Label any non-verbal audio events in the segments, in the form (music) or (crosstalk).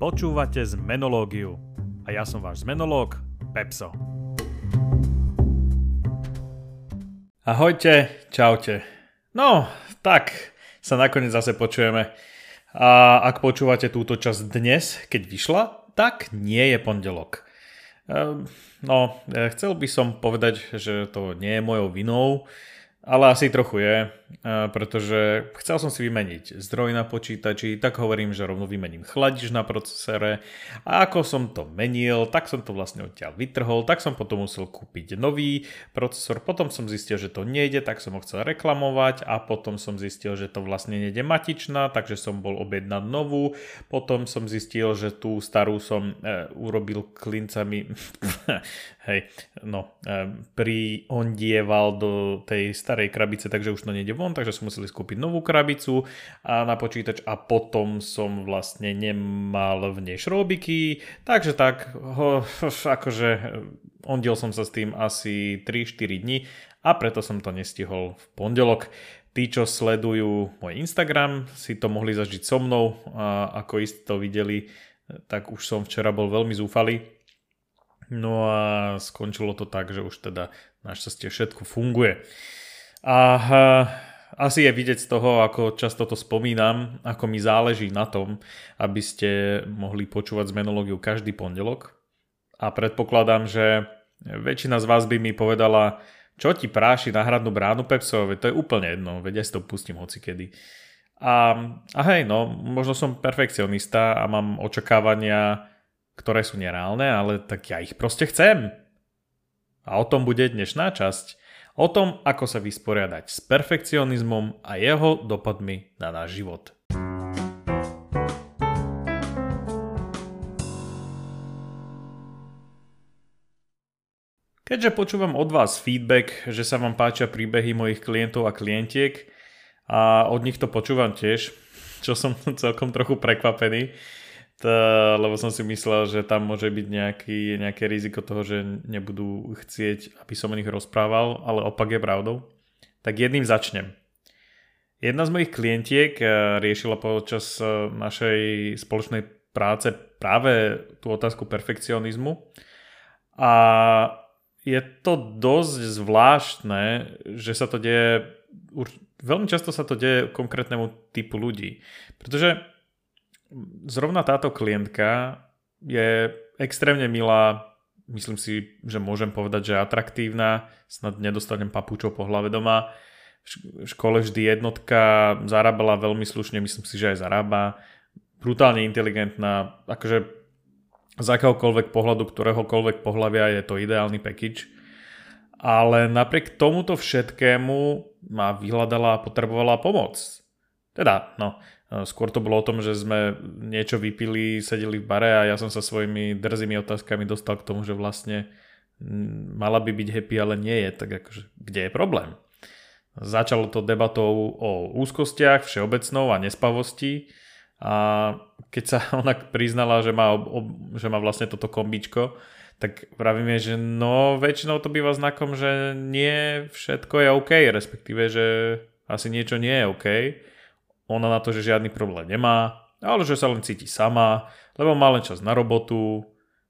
Počúvate zmenológiu. A ja som váš zmenológ, Pepso. Ahojte, čaute. No, tak sa nakoniec zase počujeme. A ak počúvate túto časť dnes, keď vyšla, tak nie je pondelok. Ehm, no, e, chcel by som povedať, že to nie je mojou vinou, ale asi trochu je, pretože chcel som si vymeniť zdroj na počítači, tak hovorím, že rovno vymením chladič na procesore. A ako som to menil, tak som to vlastne odtiaľ vytrhol, tak som potom musel kúpiť nový procesor, potom som zistil, že to nejde, tak som ho chcel reklamovať a potom som zistil, že to vlastne nejde matičná, takže som bol objednať novú, potom som zistil, že tú starú som e, urobil klincami, (laughs) hej, no, e, priondieval do tej starej krabice, takže už to nejde von, takže som museli skúpiť novú krabicu a na počítač a potom som vlastne nemal v nej šrobiky, takže tak, ho, akože ondiel som sa s tým asi 3-4 dní a preto som to nestihol v pondelok. Tí, čo sledujú môj Instagram, si to mohli zažiť so mnou a ako isto videli, tak už som včera bol veľmi zúfalý. No a skončilo to tak, že už teda našťastie všetko funguje. A asi je vidieť z toho, ako často to spomínam, ako mi záleží na tom, aby ste mohli počúvať zmenológiu každý pondelok. A predpokladám, že väčšina z vás by mi povedala, čo ti práši na hradnú bránu Pepsove, to je úplne jedno, veď ja si to pustím hocikedy. A, a hej, no, možno som perfekcionista a mám očakávania, ktoré sú nereálne, ale tak ja ich proste chcem. A o tom bude dnešná časť o tom, ako sa vysporiadať s perfekcionizmom a jeho dopadmi na náš život. Keďže počúvam od vás feedback, že sa vám páčia príbehy mojich klientov a klientiek a od nich to počúvam tiež, čo som (laughs) celkom trochu prekvapený, tá, lebo som si myslel, že tam môže byť nejaký, nejaké riziko toho, že nebudú chcieť, aby som o nich rozprával, ale opak je pravdou. Tak jedným začnem. Jedna z mojich klientiek eh, riešila počas eh, našej spoločnej práce práve tú otázku perfekcionizmu a je to dosť zvláštne, že sa to deje, veľmi často sa to deje konkrétnemu typu ľudí. Pretože zrovna táto klientka je extrémne milá, myslím si, že môžem povedať, že atraktívna, snad nedostanem papúčov po hlave doma. V škole vždy jednotka, zarábala veľmi slušne, myslím si, že aj zarába. Brutálne inteligentná, akože z akéhokoľvek pohľadu, ktoréhokoľvek pohľavia je to ideálny package. Ale napriek tomuto všetkému ma vyhľadala a potrebovala pomoc. Teda, no, Skôr to bolo o tom, že sme niečo vypili, sedeli v bare a ja som sa svojimi drzými otázkami dostal k tomu, že vlastne mm, mala by byť happy, ale nie je, tak akože kde je problém? Začalo to debatou o úzkostiach, všeobecnou a nespavosti. A keď sa (laughs) ona priznala, že má, že má vlastne toto kombičko, tak pravíme, že no väčšinou to býva znakom, že nie všetko je OK, respektíve, že asi niečo nie je OK ona na to, že žiadny problém nemá, ale že sa len cíti sama, lebo má len čas na robotu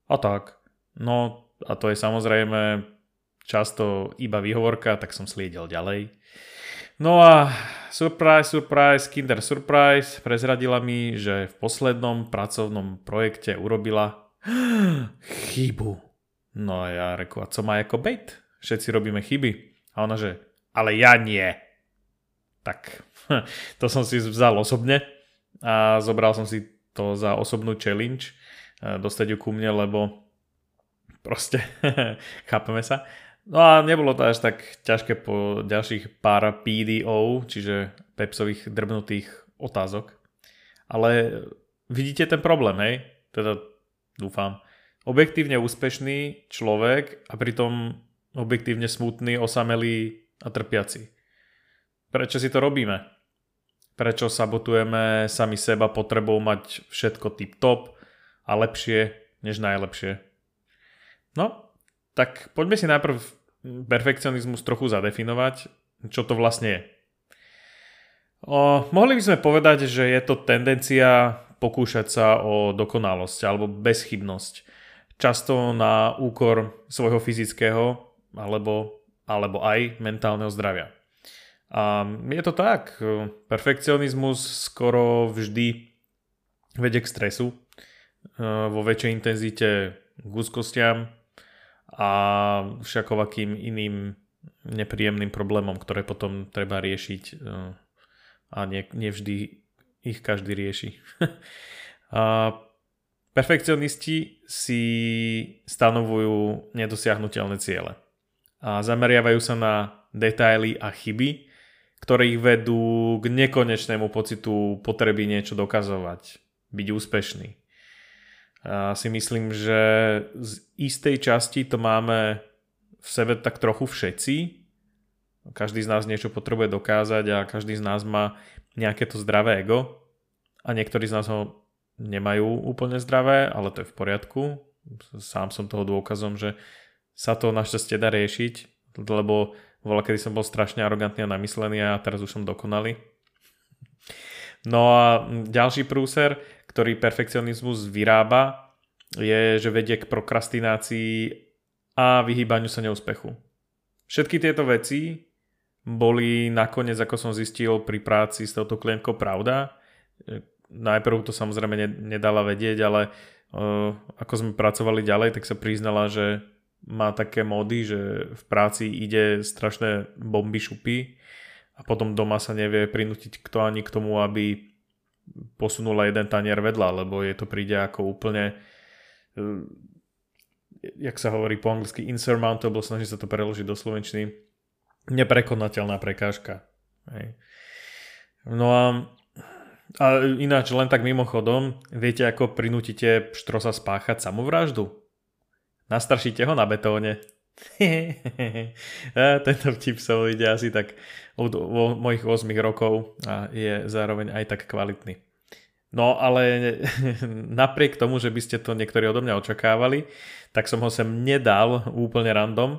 a tak. No a to je samozrejme často iba výhovorka, tak som sliedil ďalej. No a surprise, surprise, kinder surprise, prezradila mi, že v poslednom pracovnom projekte urobila chybu. No a ja reku, a co má ako bait? Všetci robíme chyby. A ona, že ale ja nie. Tak (laughs) to som si vzal osobne a zobral som si to za osobnú challenge, dostať ju ku mne, lebo proste (laughs) chápeme sa. No a nebolo to až tak ťažké po ďalších pár PDO, čiže Pepsových drbnutých otázok. Ale vidíte ten problém, hej? Teda dúfam. Objektívne úspešný človek a pritom objektívne smutný, osamelý a trpiaci. Prečo si to robíme? prečo sabotujeme sami seba potrebou mať všetko tip-top a lepšie než najlepšie. No, tak poďme si najprv perfekcionizmus trochu zadefinovať, čo to vlastne je. O, mohli by sme povedať, že je to tendencia pokúšať sa o dokonalosť alebo bezchybnosť. Často na úkor svojho fyzického alebo, alebo aj mentálneho zdravia. A je to tak, perfekcionizmus skoro vždy vedie k stresu, vo väčšej intenzite k úzkostiam a všakovakým iným nepríjemným problémom, ktoré potom treba riešiť a nie, nevždy ich každý rieši. (laughs) a perfekcionisti si stanovujú nedosiahnutelné ciele a zameriavajú sa na detaily a chyby, ktoré ich vedú k nekonečnému pocitu potreby niečo dokazovať, byť úspešný. A si myslím, že z istej časti to máme v sebe tak trochu všetci. Každý z nás niečo potrebuje dokázať a každý z nás má nejaké to zdravé ego a niektorí z nás ho nemajú úplne zdravé, ale to je v poriadku. Sám som toho dôkazom, že sa to našťastie dá riešiť, lebo voľa, kedy som bol strašne arogantný a namyslený a teraz už som dokonalý. No a ďalší prúser, ktorý perfekcionizmus vyrába, je, že vedie k prokrastinácii a vyhýbaniu sa neúspechu. Všetky tieto veci boli nakoniec, ako som zistil pri práci s touto klientkou pravda. Najprv to samozrejme nedala vedieť, ale uh, ako sme pracovali ďalej, tak sa priznala, že má také mody, že v práci ide strašné bomby šupy a potom doma sa nevie prinútiť kto ani k tomu, aby posunula jeden tanier vedľa, lebo je to príde ako úplne uh, jak sa hovorí po anglicky insurmountable, snažím sa to preložiť do slovenčiny, neprekonateľná prekážka. Hej. No a, a ináč len tak mimochodom, viete ako prinútite štrosa spáchať samovraždu? Nastrašíte ho na betóne. (laughs) tento vtip sa ide asi tak od mojich 8 rokov a je zároveň aj tak kvalitný. No ale (laughs) napriek tomu, že by ste to niektorí odo mňa očakávali, tak som ho sem nedal úplne random.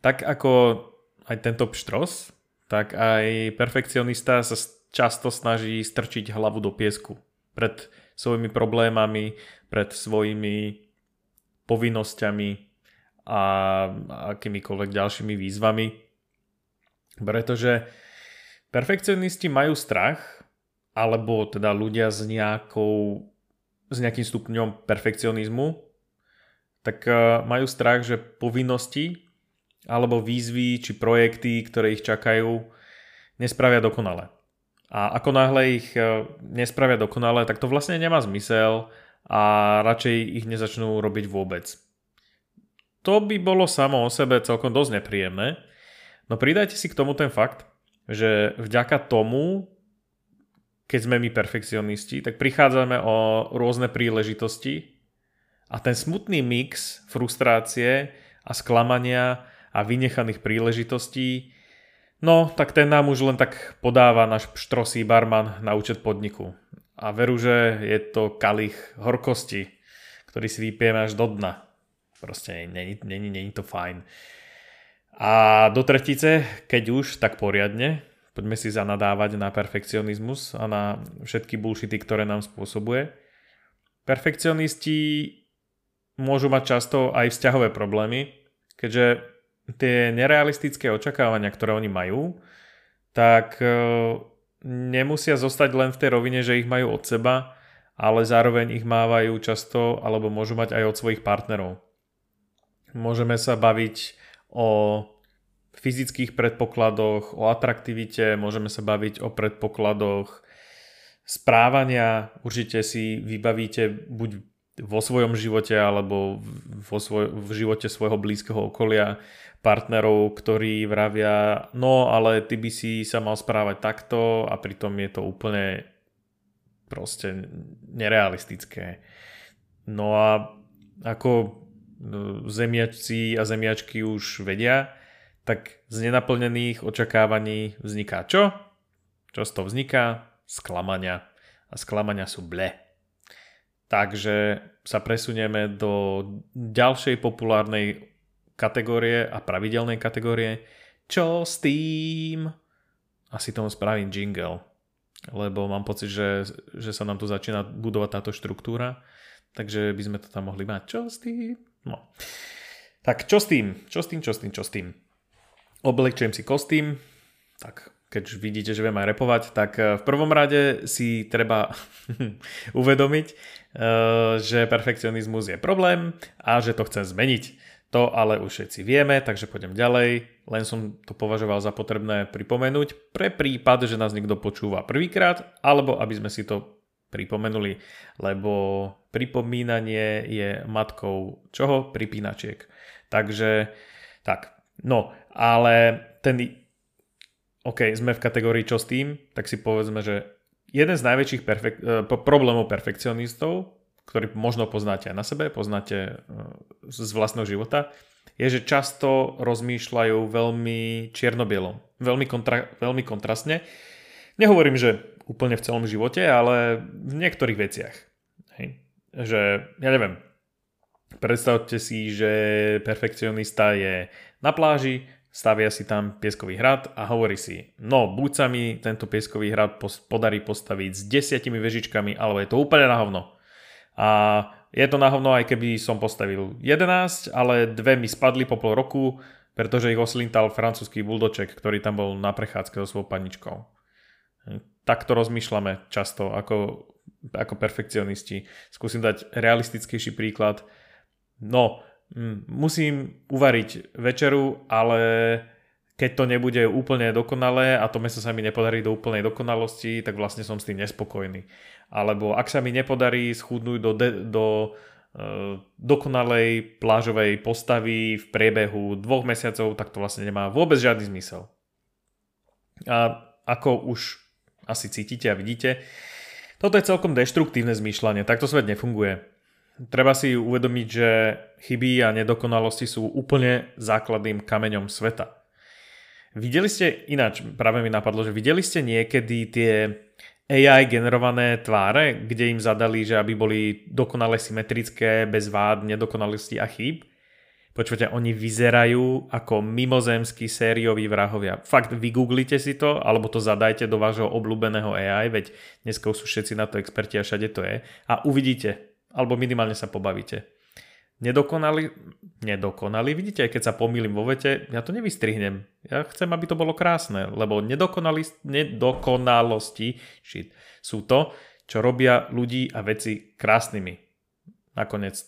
Tak ako aj tento pštros, tak aj perfekcionista sa často snaží strčiť hlavu do piesku pred svojimi problémami, pred svojimi povinnosťami a akýmikoľvek ďalšími výzvami. Pretože perfekcionisti majú strach, alebo teda ľudia s, nejakou, s nejakým stupňom perfekcionizmu, tak eh, majú strach, že povinnosti alebo výzvy či projekty, ktoré ich čakajú, nespravia dokonale. A ako náhle ich eh, nespravia dokonale, tak to vlastne nemá zmysel a radšej ich nezačnú robiť vôbec. To by bolo samo o sebe celkom dosť nepríjemné, no pridajte si k tomu ten fakt, že vďaka tomu keď sme my perfekcionisti, tak prichádzame o rôzne príležitosti a ten smutný mix frustrácie a sklamania a vynechaných príležitostí, no tak ten nám už len tak podáva náš štrosý barman na účet podniku. A veru, že je to kalich horkosti, ktorý si vypijeme až do dna. Proste není, není, není to fajn. A do tretice, keď už, tak poriadne, Poďme si zanadávať na perfekcionizmus a na všetky bullshity, ktoré nám spôsobuje. Perfekcionisti môžu mať často aj vzťahové problémy, keďže tie nerealistické očakávania, ktoré oni majú, tak e, nemusia zostať len v tej rovine, že ich majú od seba, ale zároveň ich mávajú často alebo môžu mať aj od svojich partnerov. Môžeme sa baviť o fyzických predpokladoch, o atraktivite, môžeme sa baviť o predpokladoch správania. Určite si vybavíte buď vo svojom živote alebo vo svoj, v živote svojho blízkeho okolia partnerov, ktorí vravia, no ale ty by si sa mal správať takto a pritom je to úplne proste nerealistické. No a ako no, zemiačci a zemiačky už vedia, tak z nenaplnených očakávaní vzniká čo? Čo z toho vzniká? Sklamania. A sklamania sú ble. Takže sa presunieme do ďalšej populárnej kategórie a pravidelnej kategórie Čo s tým? Asi tomu spravím jingle. lebo mám pocit, že, že sa nám tu začína budovať táto štruktúra, takže by sme to tam mohli mať. Čo s tým? No. Tak čo s tým? Čo s tým? Čo s tým? Čo s tým? Oblečujem si kostým, tak keď vidíte, že viem aj repovať, tak eh, v prvom rade si treba (laughs) uvedomiť, eh, že perfekcionizmus je problém a že to chcem zmeniť. To ale už všetci vieme, takže poďem ďalej. Len som to považoval za potrebné pripomenúť pre prípad, že nás niekto počúva prvýkrát, alebo aby sme si to pripomenuli, lebo pripomínanie je matkou čoho? Pripínačiek. Takže tak, no, ale ten OK, sme v kategórii čo s tým, tak si povedzme, že jeden z najväčších perfek- e, problémov perfekcionistov, ktorý možno poznáte aj na sebe, poznáte e, z vlastného života, je, že často rozmýšľajú veľmi čiernobielom, veľmi, kontra- veľmi kontrastne. Nehovorím, že úplne v celom živote, ale v niektorých veciach. Hej. Že, ja neviem, predstavte si, že perfekcionista je na pláži, stavia si tam pieskový hrad a hovorí si, no buď sa mi tento pieskový hrad podarí postaviť s desiatimi vežičkami, alebo je to úplne na hovno. A je to na hovno aj keby som postavil 11, ale dve mi spadli po pol roku, pretože ich oslintal francúzsky buldoček, ktorý tam bol na prechádzke so svojou paničkou. Takto rozmýšľame často ako, ako perfekcionisti. Skúsim dať realistickejší príklad. No, Mm, musím uvariť večeru, ale keď to nebude úplne dokonalé a to meso sa mi nepodarí do úplnej dokonalosti, tak vlastne som s tým nespokojný. Alebo ak sa mi nepodarí schudnúť do, de, do uh, dokonalej plážovej postavy v priebehu dvoch mesiacov, tak to vlastne nemá vôbec žiadny zmysel. A ako už asi cítite a vidíte, toto je celkom deštruktívne zmýšľanie, takto svet nefunguje treba si uvedomiť, že chyby a nedokonalosti sú úplne základným kameňom sveta. Videli ste, ináč práve mi napadlo, že videli ste niekedy tie AI generované tváre, kde im zadali, že aby boli dokonale symetrické, bez vád, nedokonalosti a chýb? Počujete, oni vyzerajú ako mimozemskí sérioví vrahovia. Fakt, vygooglite si to, alebo to zadajte do vášho obľúbeného AI, veď dneska sú všetci na to experti a všade to je. A uvidíte, alebo minimálne sa pobavíte. Nedokonali, nedokonali, vidíte, aj keď sa pomýlim vo vete, ja to nevystrihnem. Ja chcem, aby to bolo krásne, lebo nedokonalosti shit, sú to, čo robia ľudí a veci krásnymi. Nakoniec,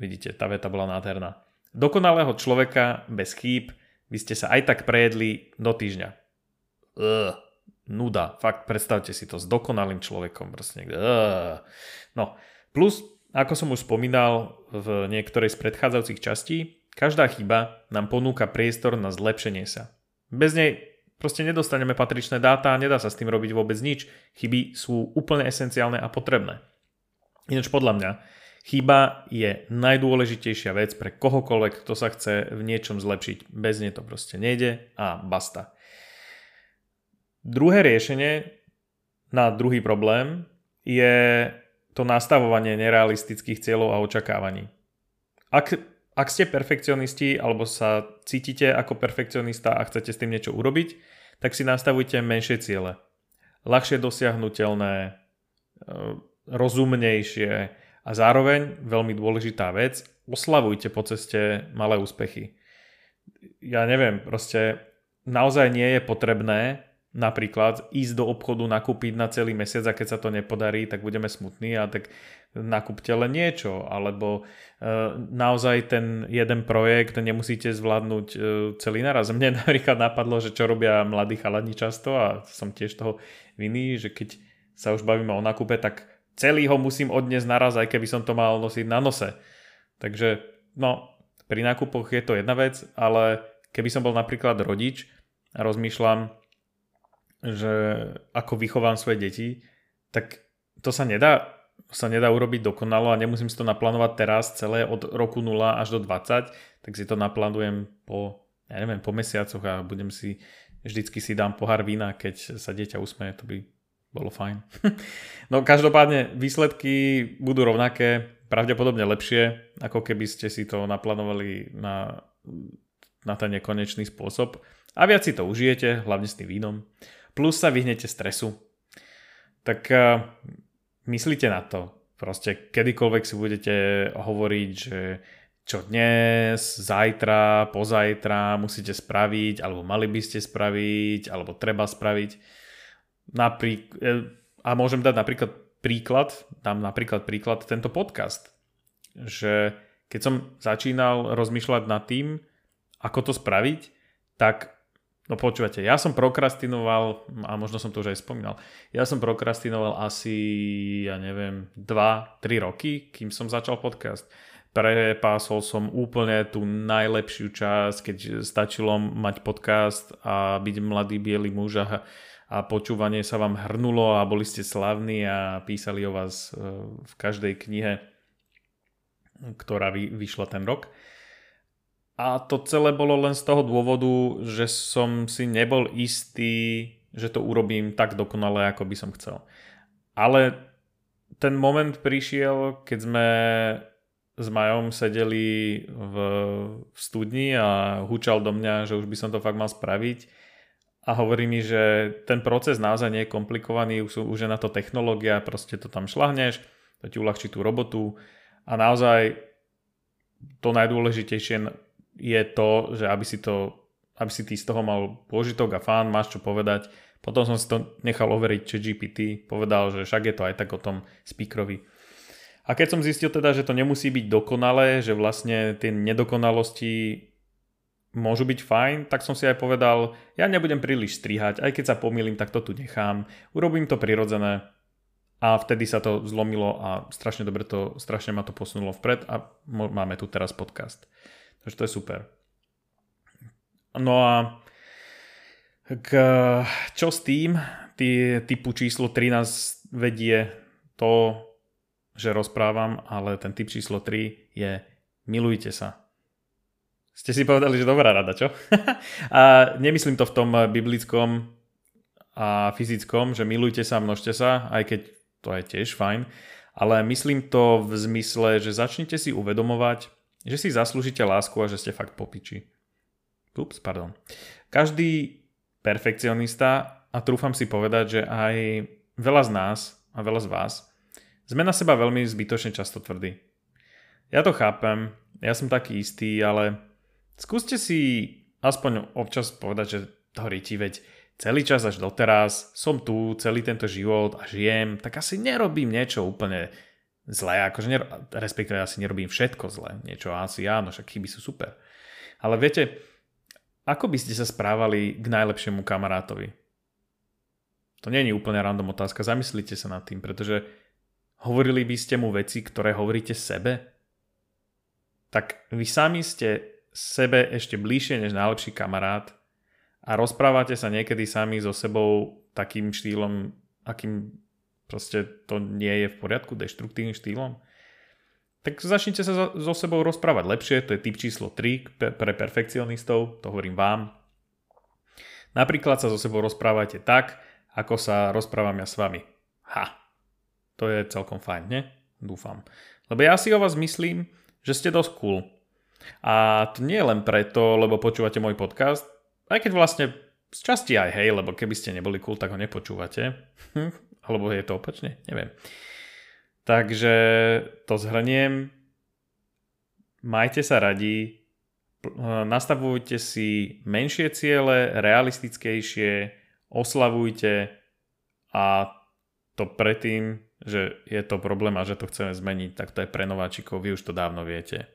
vidíte, tá veta bola nádherná. Dokonalého človeka bez chýb by ste sa aj tak prejedli do týždňa. Ugh, nuda, fakt predstavte si to s dokonalým človekom. Proste. Ugh. No, plus ako som už spomínal v niektorej z predchádzajúcich častí, každá chyba nám ponúka priestor na zlepšenie sa. Bez nej proste nedostaneme patričné dáta a nedá sa s tým robiť vôbec nič. Chyby sú úplne esenciálne a potrebné. Ináč podľa mňa, chyba je najdôležitejšia vec pre kohokoľvek, kto sa chce v niečom zlepšiť. Bez nej to proste nejde a basta. Druhé riešenie na druhý problém je to nastavovanie nerealistických cieľov a očakávaní. Ak, ak ste perfekcionisti alebo sa cítite ako perfekcionista a chcete s tým niečo urobiť, tak si nastavujte menšie ciele. Ľahšie dosiahnutelné, e, rozumnejšie a zároveň veľmi dôležitá vec, oslavujte po ceste malé úspechy. Ja neviem, proste naozaj nie je potrebné napríklad ísť do obchodu nakúpiť na celý mesiac a keď sa to nepodarí, tak budeme smutní a tak nakúpte len niečo, alebo e, naozaj ten jeden projekt nemusíte zvládnuť e, celý naraz. (laughs) Mne napríklad napadlo, že čo robia mladí chalani často a som tiež toho vinný, že keď sa už bavíme o nakupe, tak celý ho musím odniesť naraz, aj keby som to mal nosiť na nose. Takže no, pri nákupoch je to jedna vec, ale keby som bol napríklad rodič a rozmýšľam, že ako vychovám svoje deti, tak to sa nedá, sa nedá urobiť dokonalo a nemusím si to naplánovať teraz celé od roku 0 až do 20, tak si to naplánujem po, ja neviem, po mesiacoch a budem si, vždycky si dám pohár vína, keď sa dieťa usmeje, to by bolo fajn. (laughs) no každopádne výsledky budú rovnaké, pravdepodobne lepšie, ako keby ste si to naplánovali na, na ten nekonečný spôsob. A viac si to užijete, hlavne s tým vínom plus sa vyhnete stresu. tak uh, myslíte na to. Proste kedykoľvek si budete hovoriť, že čo dnes, zajtra, pozajtra musíte spraviť, alebo mali by ste spraviť, alebo treba spraviť. Naprík- e, a môžem dať napríklad príklad, dám napríklad príklad tento podcast, že keď som začínal rozmýšľať nad tým, ako to spraviť, tak No počúvate, ja som prokrastinoval, a možno som to už aj spomínal, ja som prokrastinoval asi, ja neviem, 2-3 roky, kým som začal podcast. Prepásol som úplne tú najlepšiu časť, keď stačilo mať podcast a byť mladý biely muž a, a počúvanie sa vám hrnulo a boli ste slavní a písali o vás e, v každej knihe, ktorá vy, vyšla ten rok. A to celé bolo len z toho dôvodu, že som si nebol istý, že to urobím tak dokonale, ako by som chcel. Ale ten moment prišiel, keď sme s Majom sedeli v, v studni a húčal do mňa, že už by som to fakt mal spraviť. A hovorí mi, že ten proces naozaj nie je komplikovaný, už, už je na to technológia, proste to tam šlahneš, to ti uľahčí tú robotu a naozaj to najdôležitejšie je to, že aby si, to, aby si ty z toho mal pôžitok a fán, máš čo povedať. Potom som si to nechal overiť, či GPT povedal, že však je to aj tak o tom speakerovi. A keď som zistil teda, že to nemusí byť dokonalé, že vlastne tie nedokonalosti môžu byť fajn, tak som si aj povedal, ja nebudem príliš strihať, aj keď sa pomýlim, tak to tu nechám, urobím to prirodzené a vtedy sa to zlomilo a strašne dobre to, strašne ma to posunulo vpred a máme tu teraz podcast. Takže to je super. No a k, čo s tým? Tý, typu číslo 13 vedie to, že rozprávam, ale ten typ číslo 3 je milujte sa. Ste si povedali, že dobrá rada, čo? (laughs) a nemyslím to v tom biblickom a fyzickom, že milujte sa, množte sa, aj keď to je tiež fajn, ale myslím to v zmysle, že začnite si uvedomovať, že si zaslúžite lásku a že ste fakt popiči. Ups, pardon. Každý perfekcionista, a trúfam si povedať, že aj veľa z nás a veľa z vás, sme na seba veľmi zbytočne často tvrdí. Ja to chápem, ja som taký istý, ale skúste si aspoň občas povedať, že to ti veď celý čas až doteraz, som tu celý tento život a žijem, tak asi nerobím niečo úplne zlé, akože ner- respektíve asi nerobím všetko zlé, niečo asi áno, však chyby sú super. Ale viete, ako by ste sa správali k najlepšiemu kamarátovi? To nie je úplne random otázka, zamyslite sa nad tým, pretože hovorili by ste mu veci, ktoré hovoríte sebe? Tak vy sami ste sebe ešte bližšie než najlepší kamarát a rozprávate sa niekedy sami so sebou takým štýlom, akým proste to nie je v poriadku deštruktívnym štýlom, tak začnite sa so sebou rozprávať lepšie, to je typ číslo 3 pre perfekcionistov, to hovorím vám. Napríklad sa so sebou rozprávajte tak, ako sa rozprávam ja s vami. Ha, to je celkom fajn, ne? Dúfam. Lebo ja si o vás myslím, že ste dosť cool. A to nie len preto, lebo počúvate môj podcast, aj keď vlastne z časti aj hej, lebo keby ste neboli cool, tak ho nepočúvate. (laughs) Alebo je to opačne? Neviem. Takže to zhrniem. Majte sa radi, nastavujte si menšie ciele, realistickejšie, oslavujte a to predtým, že je to problém a že to chceme zmeniť, tak to je pre nováčikov, vy už to dávno viete.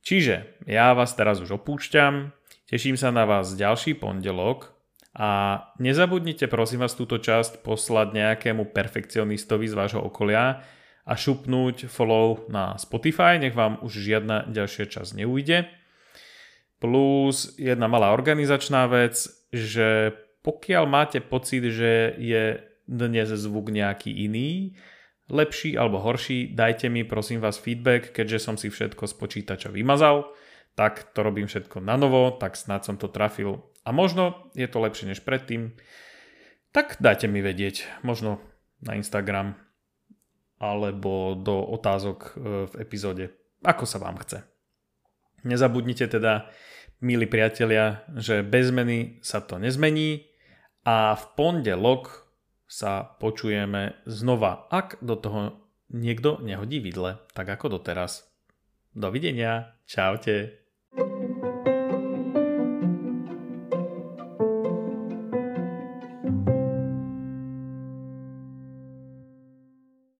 Čiže ja vás teraz už opúšťam, teším sa na vás ďalší pondelok, a nezabudnite prosím vás túto časť poslať nejakému perfekcionistovi z vášho okolia a šupnúť follow na Spotify, nech vám už žiadna ďalšia časť neujde. Plus jedna malá organizačná vec, že pokiaľ máte pocit, že je dnes zvuk nejaký iný, lepší alebo horší, dajte mi prosím vás feedback, keďže som si všetko z počítača vymazal, tak to robím všetko na novo, tak snad som to trafil a možno je to lepšie než predtým, tak dajte mi vedieť, možno na Instagram alebo do otázok e, v epizóde, ako sa vám chce. Nezabudnite teda, milí priatelia, že bez zmeny sa to nezmení a v pondelok sa počujeme znova, ak do toho niekto nehodí vidle, tak ako doteraz. Dovidenia, čaute.